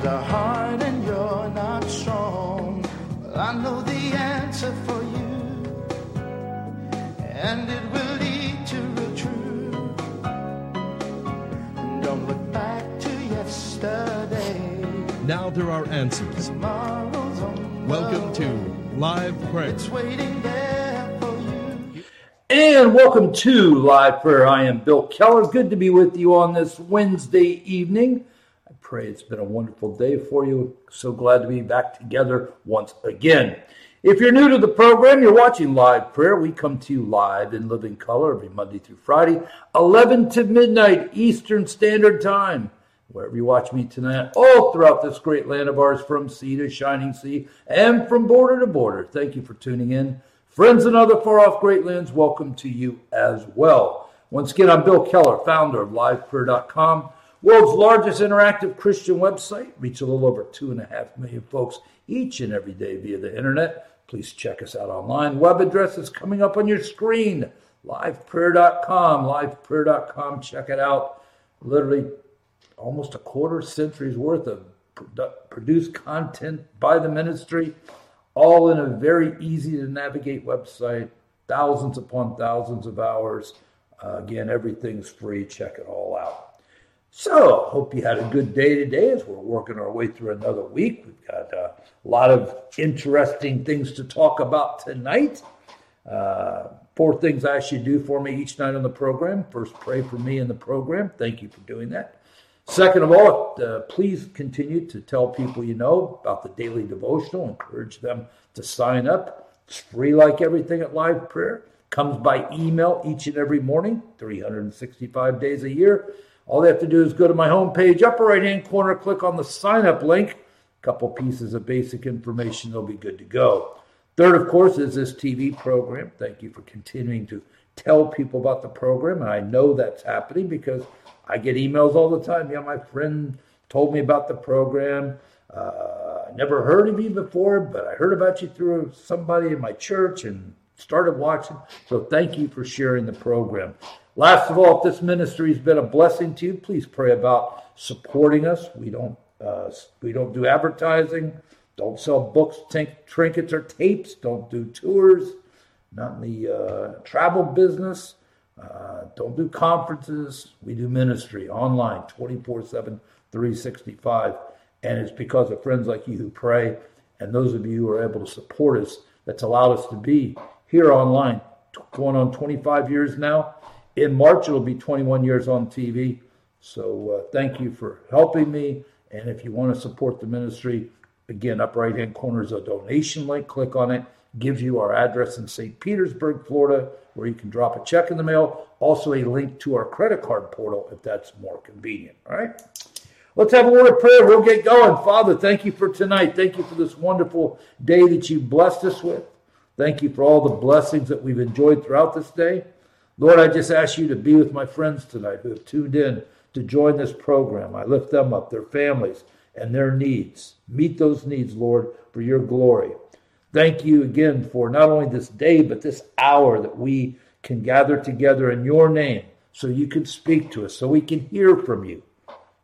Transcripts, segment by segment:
times are hard and you're not strong, well, I know the answer for you, and it will lead to real truth. Don't look back to yesterday. Now there are answers. Tomorrow's on the Welcome to Live Prayer. It's waiting there. And welcome to Live Prayer. I am Bill Keller. Good to be with you on this Wednesday evening. Pray it's been a wonderful day for you. So glad to be back together once again. If you're new to the program, you're watching Live Prayer. We come to you live in living color every Monday through Friday, 11 to midnight Eastern Standard Time. Wherever you watch me tonight, all throughout this great land of ours, from sea to shining sea and from border to border. Thank you for tuning in. Friends in other far off great lands, welcome to you as well. Once again, I'm Bill Keller, founder of liveprayer.com, world's largest interactive Christian website. Reach a little over two and a half million folks each and every day via the internet. Please check us out online. Web address is coming up on your screen liveprayer.com, liveprayer.com. Check it out. Literally almost a quarter century's worth of produ- produced content by the ministry, all in a very easy to navigate website, thousands upon thousands of hours. Uh, again, everything's free. Check it all out. So, hope you had a good day today as we're working our way through another week. We've got uh, a lot of interesting things to talk about tonight. Uh, four things I should do for me each night on the program. First, pray for me in the program. Thank you for doing that. Second of all, uh, please continue to tell people you know about the daily devotional. Encourage them to sign up. It's free like everything at Live Prayer. Comes by email each and every morning, 365 days a year. All they have to do is go to my homepage, upper right hand corner, click on the sign up link. A couple pieces of basic information, they'll be good to go. Third, of course, is this TV program. Thank you for continuing to tell people about the program. And I know that's happening because I get emails all the time. Yeah, my friend told me about the program. Uh, never heard of you before, but I heard about you through somebody in my church and started watching. So thank you for sharing the program. Last of all, if this ministry has been a blessing to you, please pray about supporting us. We don't uh, we don't do advertising, don't sell books, tink- trinkets, or tapes. Don't do tours. Not in the uh, travel business. Uh, don't do conferences. We do ministry online 24 7, 365. And it's because of friends like you who pray and those of you who are able to support us that's allowed us to be here online, going on 25 years now. In March, it'll be 21 years on TV. So uh, thank you for helping me. And if you want to support the ministry, again, up right hand corner is a donation link. Click on it. Gives you our address in St. Petersburg, Florida, where you can drop a check in the mail. Also, a link to our credit card portal if that's more convenient. All right. Let's have a word of prayer. We'll get going. Father, thank you for tonight. Thank you for this wonderful day that you blessed us with. Thank you for all the blessings that we've enjoyed throughout this day. Lord, I just ask you to be with my friends tonight who have tuned in to join this program. I lift them up, their families, and their needs. Meet those needs, Lord, for your glory. Thank you again for not only this day, but this hour that we can gather together in your name so you can speak to us, so we can hear from you.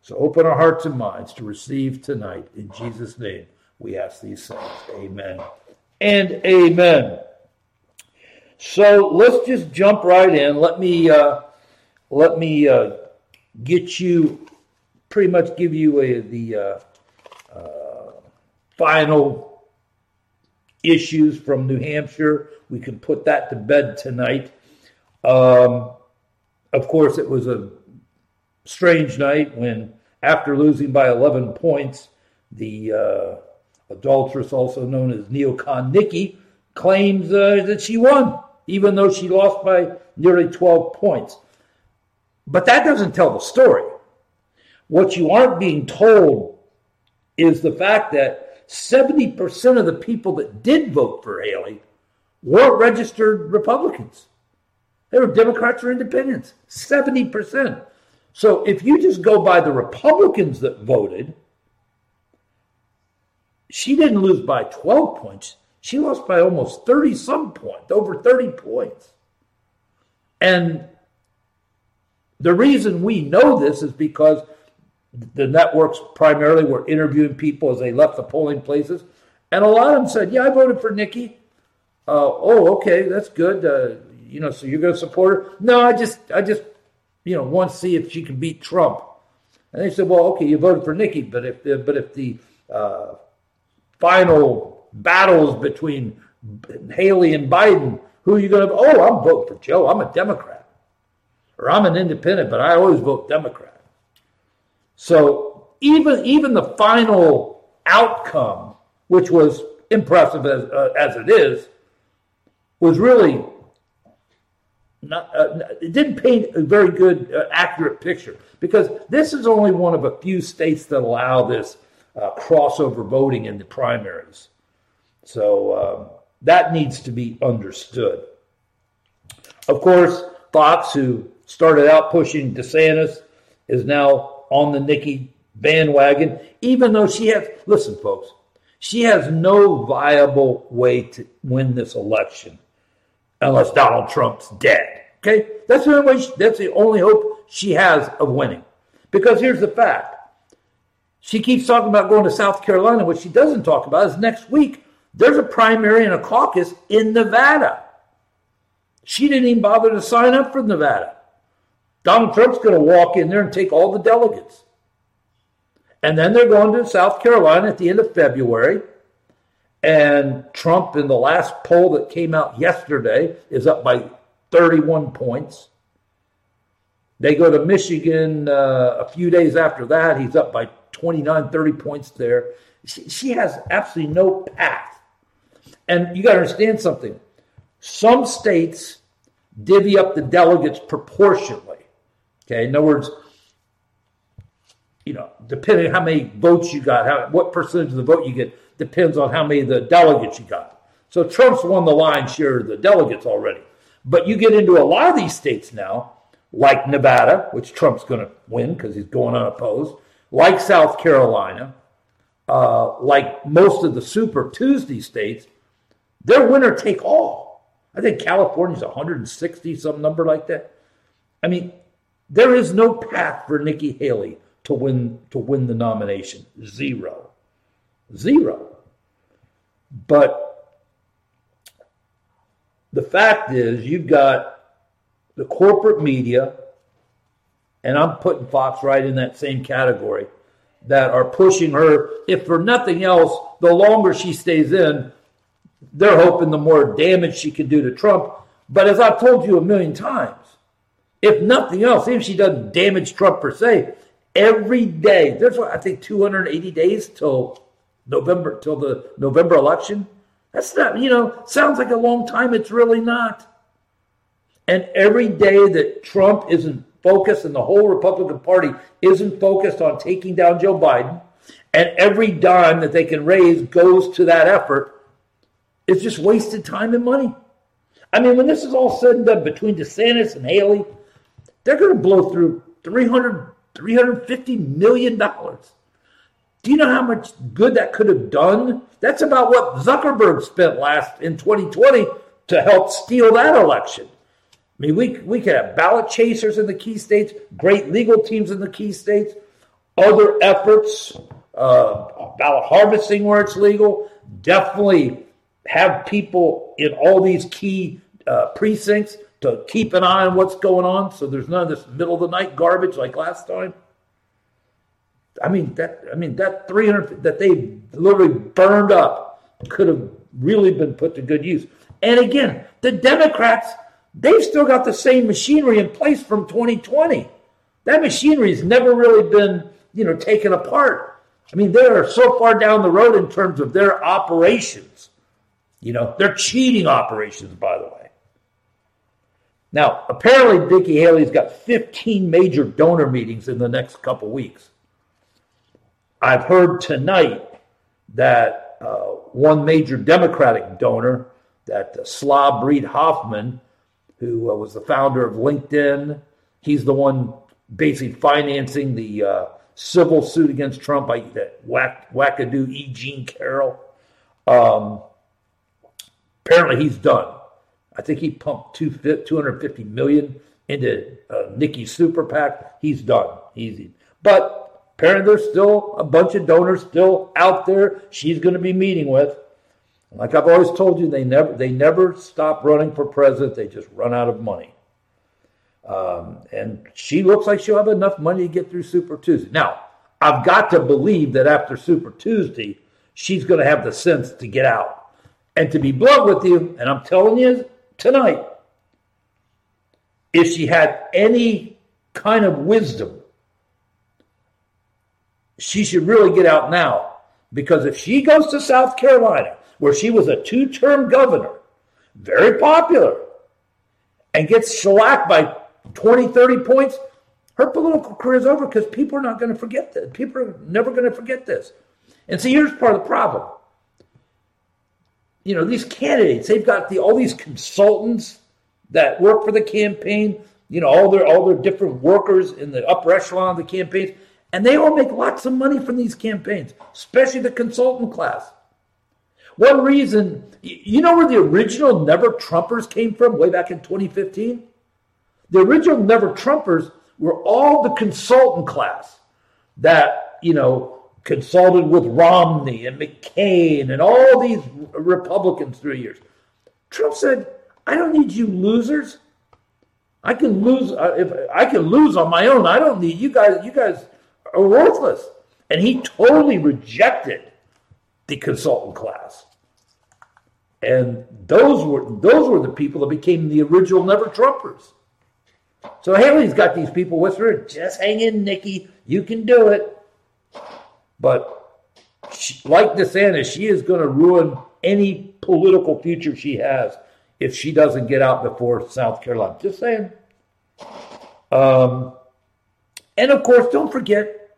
So open our hearts and minds to receive tonight. In Jesus' name, we ask these things. Amen and amen. So let's just jump right in. Let me uh, let me uh, get you pretty much give you a, the uh, uh, final issues from New Hampshire. We can put that to bed tonight. Um, of course, it was a strange night when, after losing by 11 points, the uh, adulteress, also known as Neocon Nikki, claims uh, that she won, even though she lost by nearly 12 points. But that doesn't tell the story. What you aren't being told is the fact that 70% of the people that did vote for Haley weren't registered Republicans. They were Democrats or independents. 70%. So if you just go by the Republicans that voted, she didn't lose by 12 points. She lost by almost 30 some points, over 30 points. And the reason we know this is because the networks primarily were interviewing people as they left the polling places, and a lot of them said, "Yeah, I voted for Nikki." Uh, oh, okay, that's good. Uh, you know, so you're going to support her? No, I just, I just, you know, want to see if she can beat Trump. And they said, well, okay, you voted for Nikki, but if, the, but if the uh, final battles between Haley and Biden, who are you going to? Oh, I'm voting for Joe. I'm a Democrat, or I'm an independent, but I always vote Democrat. So even even the final outcome, which was impressive as uh, as it is, was really not, uh, it didn't paint a very good, uh, accurate picture because this is only one of a few states that allow this uh, crossover voting in the primaries. So um, that needs to be understood. Of course, Fox, who started out pushing DeSantis, is now on the Nikki bandwagon, even though she has, listen, folks, she has no viable way to win this election unless Donald Trump's dead. Okay, that's the only. She, that's the only hope she has of winning. Because here's the fact: she keeps talking about going to South Carolina. What she doesn't talk about is next week there's a primary and a caucus in Nevada. She didn't even bother to sign up for Nevada. Donald Trump's going to walk in there and take all the delegates. And then they're going to South Carolina at the end of February. And Trump, in the last poll that came out yesterday, is up by 31 points. They go to Michigan uh, a few days after that. He's up by 29, 30 points there. She, she has absolutely no path. And you got to understand something. Some states divvy up the delegates proportionally. Okay, in other words, you know, depending on how many votes you got, how, what percentage of the vote you get, depends on how many of the delegates you got. So Trump's won the lion's share of the delegates already. But you get into a lot of these states now, like Nevada, which Trump's going to win because he's going unopposed, like South Carolina, uh, like most of the Super Tuesday states, they're winner take all. I think California's 160, some number like that. I mean, there is no path for Nikki Haley to win to win the nomination. Zero. Zero. But the fact is, you've got the corporate media, and I'm putting Fox right in that same category, that are pushing her. If for nothing else, the longer she stays in, they're hoping the more damage she can do to Trump. But as I've told you a million times, if nothing else, even if she doesn't damage Trump per se, every day, there's I think 280 days till November till the November election. That's not, you know, sounds like a long time. It's really not. And every day that Trump isn't focused and the whole Republican Party isn't focused on taking down Joe Biden, and every dime that they can raise goes to that effort, it's just wasted time and money. I mean, when this is all said and done between DeSantis and Haley, they're going to blow through 300, 350 million dollars. Do you know how much good that could have done? That's about what Zuckerberg spent last in 2020 to help steal that election. I mean, we, we could have ballot chasers in the key states, great legal teams in the key states, other efforts, uh, ballot harvesting where it's legal, definitely have people in all these key uh, precincts to keep an eye on what's going on so there's none of this middle of the night garbage like last time. I mean that. I mean that 300 that they literally burned up could have really been put to good use. And again, the Democrats they've still got the same machinery in place from 2020. That machinery has never really been you know taken apart. I mean they are so far down the road in terms of their operations. You know they're cheating operations, by the way. Now apparently, Nikki Haley's got 15 major donor meetings in the next couple weeks. I've heard tonight that uh, one major Democratic donor, that uh, Slav Hoffman, who uh, was the founder of LinkedIn, he's the one basically financing the uh, civil suit against Trump by that whack, wackadoo E. Jean Carroll. Um, apparently, he's done. I think he pumped two, 250 million into uh, Nikki's super PAC. He's done. Easy. But Apparently, there's still a bunch of donors still out there she's going to be meeting with. Like I've always told you, they never they never stop running for president. They just run out of money. Um, and she looks like she'll have enough money to get through Super Tuesday. Now, I've got to believe that after Super Tuesday, she's going to have the sense to get out. And to be blunt with you, and I'm telling you tonight, if she had any kind of wisdom, she should really get out now. Because if she goes to South Carolina, where she was a two term governor, very popular, and gets shellacked by 20, 30 points, her political career is over because people are not going to forget this. People are never going to forget this. And see, here's part of the problem. You know, these candidates, they've got the all these consultants that work for the campaign, you know, all their all their different workers in the upper echelon of the campaigns, and they all make lots of money from these campaigns, especially the consultant class. One reason, you know where the original Never Trumpers came from way back in 2015? The original Never Trumpers were all the consultant class that, you know, consulted with Romney and McCain and all these Republicans through years. Trump said, I don't need you losers. I can lose uh, if I can lose on my own. I don't need you guys. You guys are worthless. And he totally rejected the consultant class. And those were those were the people that became the original Never Trumpers. So Haley's got these people with her. Just hang in, Nikki. You can do it. But she, like DeSantis, she is going to ruin any political future she has if she doesn't get out before South Carolina. Just saying. Um, and of course, don't forget,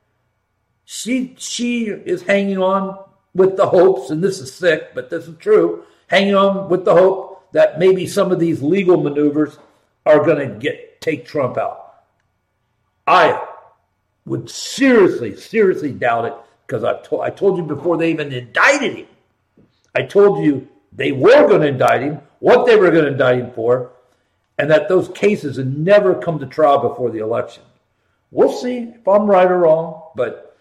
she she is hanging on with the hopes, and this is sick, but this is true, hanging on with the hope that maybe some of these legal maneuvers are going to get take Trump out. I would seriously, seriously doubt it because I, to- I told you before they even indicted him. I told you they were going to indict him, what they were going to indict him for, and that those cases had never come to trial before the election. We'll see if I'm right or wrong, but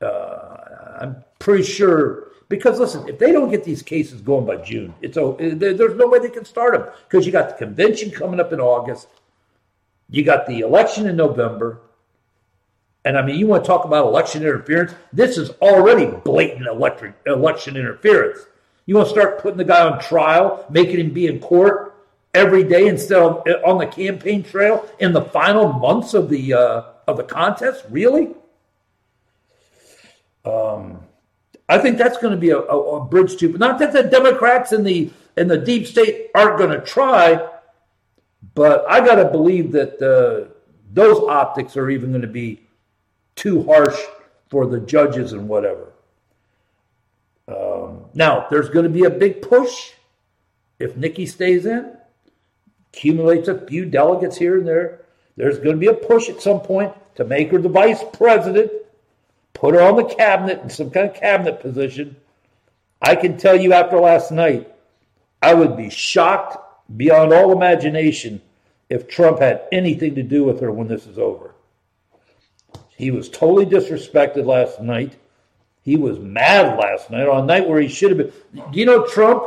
uh, I'm pretty sure. Because listen, if they don't get these cases going by June, it's a, there's no way they can start them because you got the convention coming up in August. You got the election in November. And I mean, you want to talk about election interference? This is already blatant electric, election interference. You want to start putting the guy on trial, making him be in court every day instead of uh, on the campaign trail in the final months of the uh, of the contest? Really? Um, I think that's going to be a, a, a bridge too. But not that the Democrats and the and the deep state aren't going to try, but I got to believe that uh, those optics are even going to be too harsh for the judges and whatever. Um, now, there's going to be a big push if Nikki stays in, accumulates a few delegates here and there. There's going to be a push at some point to make her the vice president, put her on the cabinet in some kind of cabinet position. I can tell you after last night, I would be shocked beyond all imagination if Trump had anything to do with her when this is over. He was totally disrespected last night. He was mad last night on a night where he should have been. Do you know Trump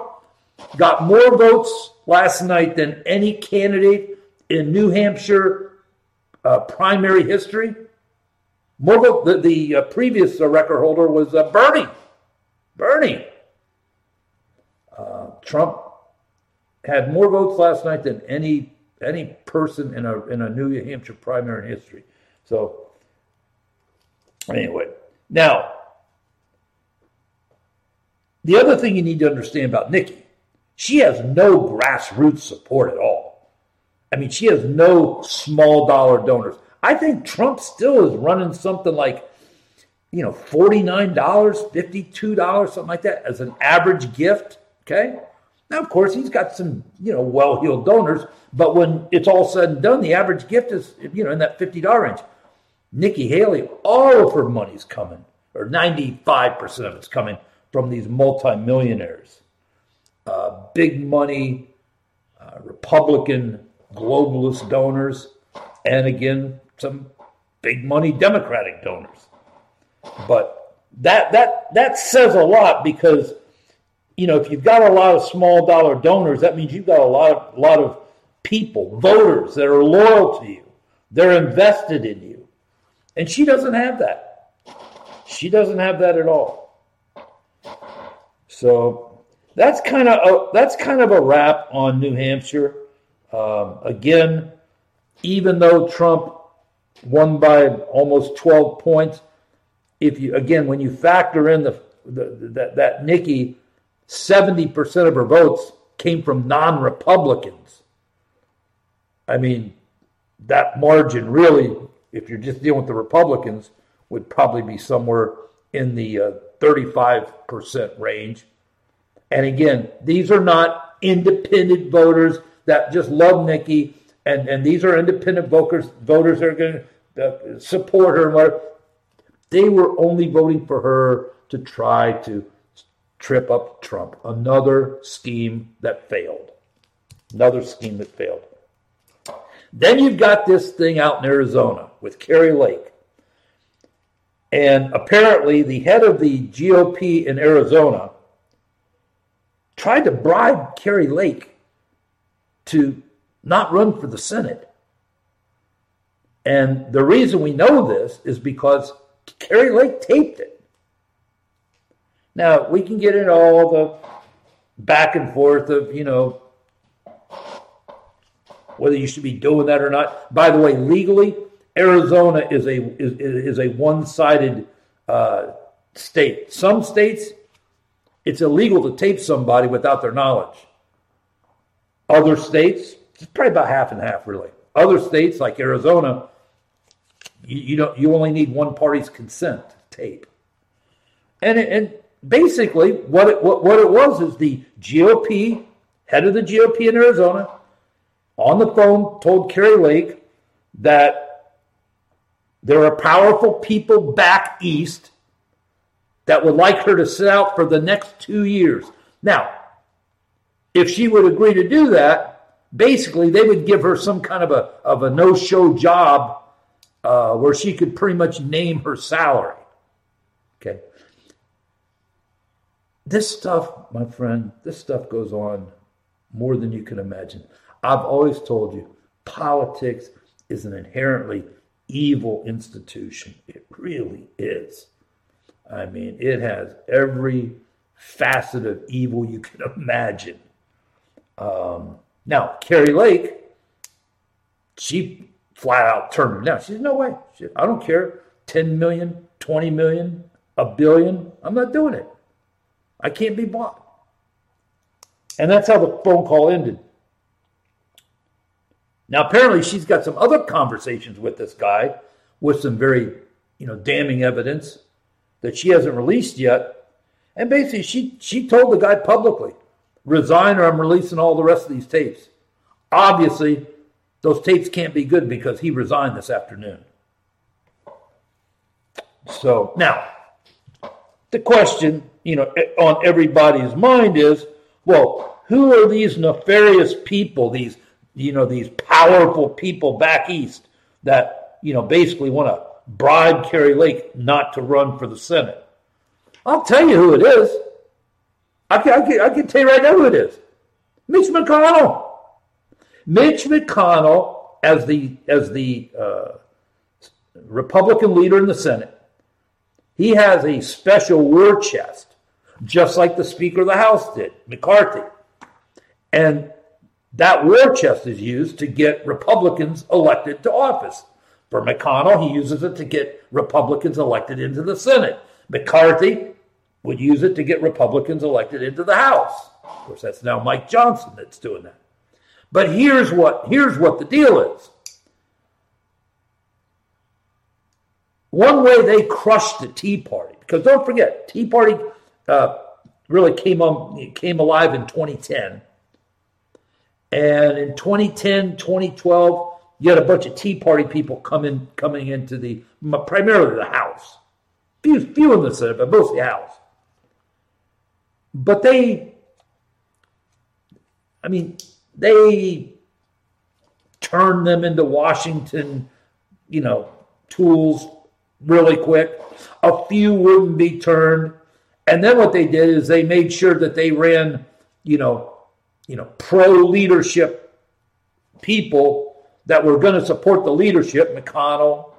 got more votes last night than any candidate in New Hampshire uh, primary history? More vote, the, the uh, previous uh, record holder was uh, Bernie. Bernie. Uh, Trump had more votes last night than any any person in a in a New Hampshire primary history. So anyway, now the other thing you need to understand about Nikki, she has no grassroots support at all. I mean, she has no small dollar donors. I think Trump still is running something like, you know, $49, $52, something like that as an average gift. Okay. Now, of course, he's got some, you know, well-heeled donors, but when it's all said and done, the average gift is, you know, in that $50 range. Nikki Haley, all of her money's coming, or 95% of it's coming from these multimillionaires. Uh, big money, uh, Republican globalist donors, and again, some big money Democratic donors. But that that that says a lot because you know if you've got a lot of small dollar donors, that means you've got a lot of lot of people, voters that are loyal to you. They're invested in you. And she doesn't have that. She doesn't have that at all. So that's kind of a, that's kind of a wrap on New Hampshire. Um, again, even though Trump won by almost 12 points, if you again when you factor in the, the that that Nikki, 70% of her votes came from non-Republicans. I mean, that margin really, if you're just dealing with the Republicans, would probably be somewhere in the uh, 35% range. And again, these are not independent voters that just love Nikki, and, and these are independent voters, voters that are going to uh, support her and whatever. They were only voting for her to try to trip up Trump. Another scheme that failed. Another scheme that failed. Then you've got this thing out in Arizona with Kari Lake. And apparently, the head of the GOP in Arizona tried to bribe Kari Lake to not run for the Senate. And the reason we know this is because Kari Lake taped it. Now, we can get into all the back and forth of, you know, whether you should be doing that or not. By the way, legally, Arizona is a is, is a one sided uh, state. Some states, it's illegal to tape somebody without their knowledge. Other states, it's probably about half and half, really. Other states like Arizona, you, you don't you only need one party's consent to tape. And it, and basically, what it what, what it was is the GOP head of the GOP in Arizona on the phone told Kari Lake that there are powerful people back east that would like her to sit out for the next two years. Now, if she would agree to do that, basically they would give her some kind of a of a no show job uh, where she could pretty much name her salary. Okay. This stuff, my friend, this stuff goes on more than you can imagine. I've always told you, politics is an inherently evil institution. It really is. I mean, it has every facet of evil you can imagine. Um, now, Kari Lake, she flat out turned him down. She said, No way. Said, I don't care. 10 million, 20 million, a billion. I'm not doing it. I can't be bought. And that's how the phone call ended. Now, apparently, she's got some other conversations with this guy with some very, you know, damning evidence that she hasn't released yet. And basically, she she told the guy publicly, "Resign, or I'm releasing all the rest of these tapes." Obviously, those tapes can't be good because he resigned this afternoon. So now, the question, you know, on everybody's mind is, well, who are these nefarious people? These you know, these powerful people back east that, you know, basically want to bribe Kari Lake not to run for the Senate. I'll tell you who it is. I can, I can, I can tell you right now who it is. Mitch McConnell. Mitch McConnell, as the as the uh, Republican leader in the Senate, he has a special war chest, just like the Speaker of the House did, McCarthy. And that war chest is used to get Republicans elected to office. For McConnell, he uses it to get Republicans elected into the Senate. McCarthy would use it to get Republicans elected into the House. Of course, that's now Mike Johnson that's doing that. But here's what here's what the deal is. One way they crushed the Tea Party, because don't forget, Tea Party uh, really came on came alive in 2010 and in 2010, 2012, you had a bunch of Tea Party people coming coming into the primarily the House. Few, few in the Senate, but mostly House. But they, I mean, they turned them into Washington, you know, tools really quick. A few wouldn't be turned. And then what they did is they made sure that they ran, you know, you know, pro leadership people that were going to support the leadership. McConnell,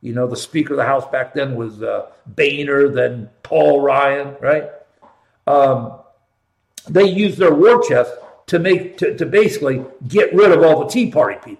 you know, the Speaker of the House back then was uh, Boehner, then Paul Ryan, right? Um, they used their war chest to make to, to basically get rid of all the Tea Party people.